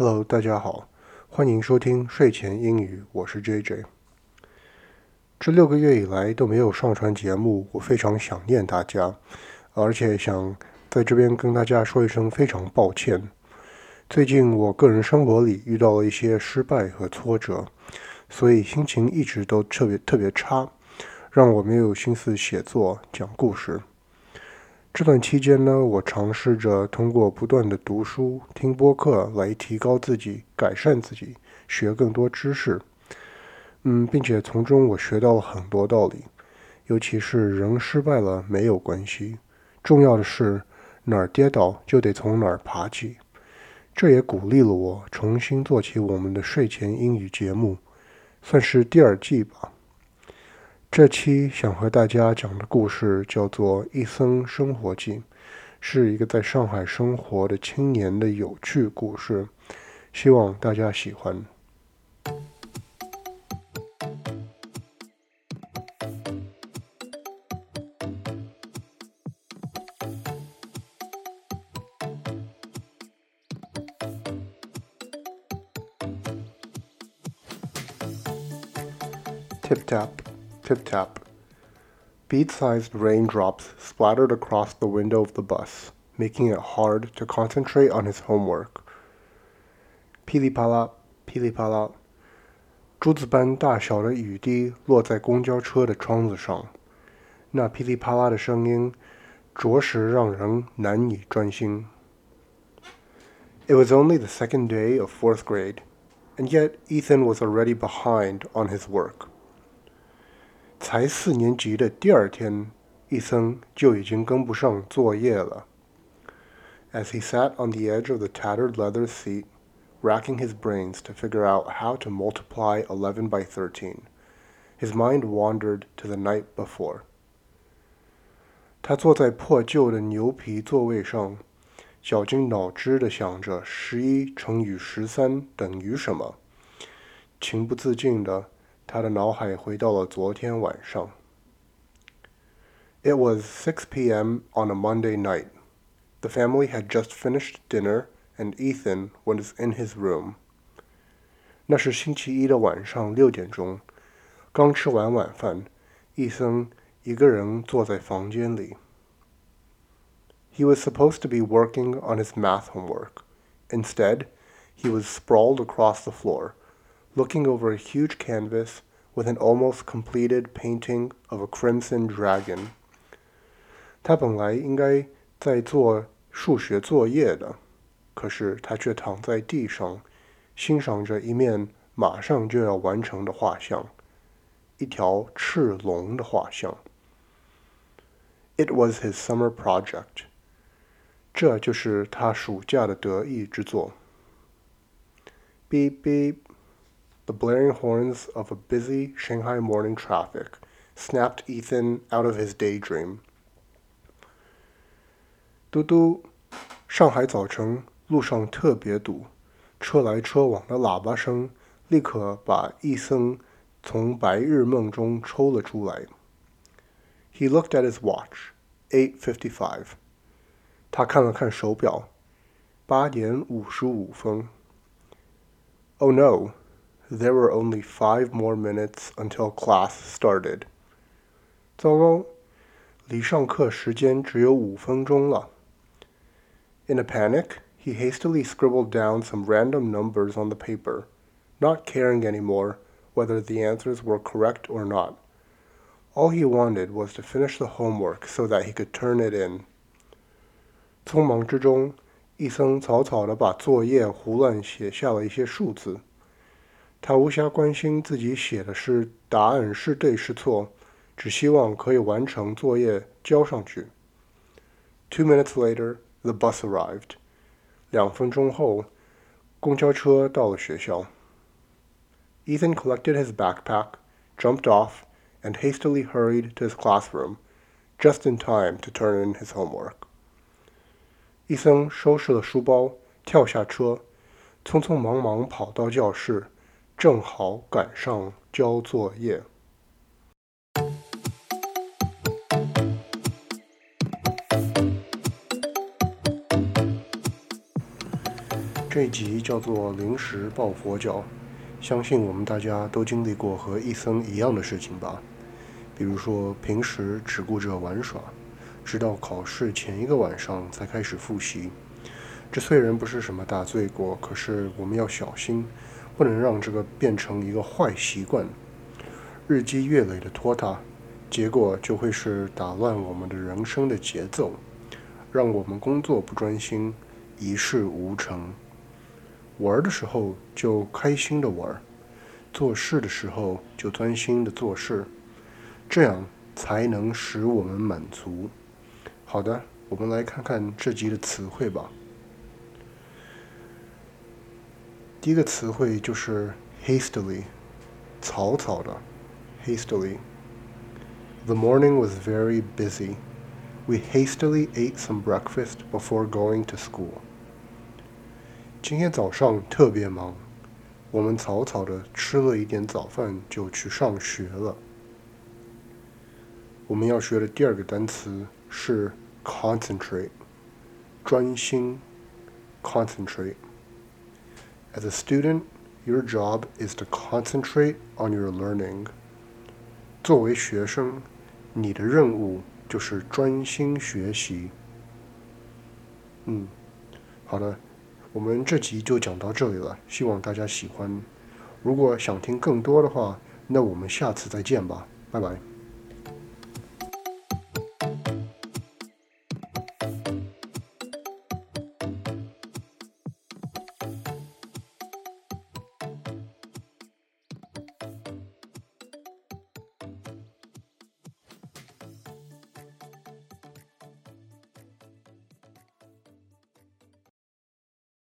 Hello，大家好，欢迎收听睡前英语，我是 JJ。这六个月以来都没有上传节目，我非常想念大家，而且想在这边跟大家说一声非常抱歉。最近我个人生活里遇到了一些失败和挫折，所以心情一直都特别特别差，让我没有心思写作讲故事。这段期间呢，我尝试着通过不断的读书、听播客来提高自己、改善自己、学更多知识。嗯，并且从中我学到了很多道理，尤其是人失败了没有关系，重要的是哪儿跌倒就得从哪儿爬起。这也鼓励了我重新做起我们的睡前英语节目，算是第二季吧。这期想和大家讲的故事叫做《一生生活记》，是一个在上海生活的青年的有趣故事，希望大家喜欢。Tip tap. Tip tap. Bead sized raindrops splattered across the window of the bus, making it hard to concentrate on his homework. 噼里啪啦，噼里啪啦，珠子般大小的雨滴落在公交车的窗子上，那噼里啪啦的声音，着实让人难以专心。It was only the second day of fourth grade, and yet Ethan was already behind on his work. 才四年级的第二天，伊森就已经跟不上作业了。As he sat on the edge of the tattered leather seat, racking his brains to figure out how to multiply 11 by 13, his mind wandered to the night before. 他坐在破旧的牛皮座位上，绞尽脑汁地想着十一乘以十三等于什么，情不自禁地。他的脑海回到了昨天晚上。It was 6 p.m. on a Monday night. The family had just finished dinner, and Ethan was in his room. 那是星期一的晚上六点钟，刚吃完晚饭，伊森一个人坐在房间里。He was supposed to be working on his math homework. Instead, he was sprawled across the floor looking over a huge canvas with an almost completed painting of a crimson dragon. 他本来应该在做数学作业的，可是他却躺在地上，欣赏着一面马上就要完成的画像——一条赤龙的画像。It was his summer project. 这就是他暑假的得意之作。Beep beep. The blaring horns of a busy Shanghai morning traffic snapped Ethan out of his daydream. 嘟嘟，上海早晨路上特别堵，车来车往的喇叭声立刻把伊森从白日梦中抽了出来。He looked at his watch, 8:55. 他看了看手表，八点五十五分。Oh no! There were only five more minutes until class started. 糟糕，离上课时间只有五分钟了。In a panic, he hastily scribbled down some random numbers on the paper, not caring anymore whether the answers were correct or not. All he wanted was to finish the homework so that he could turn it in. 匆忙之中，伊森草草地把作业胡乱写下了一些数字。 他无暇关心自己写的是答案是对是错，只希望可以完成作业交上去。Two minutes later, the bus arrived. 两分钟后，公交车到了学校。Ethan collected his backpack, jumped off, and hastily hurried to his classroom, just in time to turn in his homework. 伊森收拾了书包，跳下车，匆匆忙忙跑到教室。正好赶上交作业。这一集叫做临时抱佛脚，相信我们大家都经历过和伊森一样的事情吧？比如说平时只顾着玩耍，直到考试前一个晚上才开始复习。这虽然不是什么大罪过，可是我们要小心，不能让这个变成一个坏习惯，日积月累的拖沓，结果就会是打乱我们的人生的节奏，让我们工作不专心，一事无成。玩的时候就开心的玩，做事的时候就专心的做事，这样才能使我们满足。好的，我们来看看这集的词汇吧。第一个词汇就是 hastily，草草的，hastily。The morning was very busy. We hastily ate some breakfast before going to school. 今天早上特别忙，我们草草的吃了一点早饭就去上学了。我们要学的第二个单词是 concentrate，专心，concentrate。 As a student, your job is to concentrate on your learning。作为学生，你的任务就是专心学习。嗯，好的。我们这集就讲到这里了，希望大家喜欢。如果想听更多的话，那我们下次再见吧，拜拜。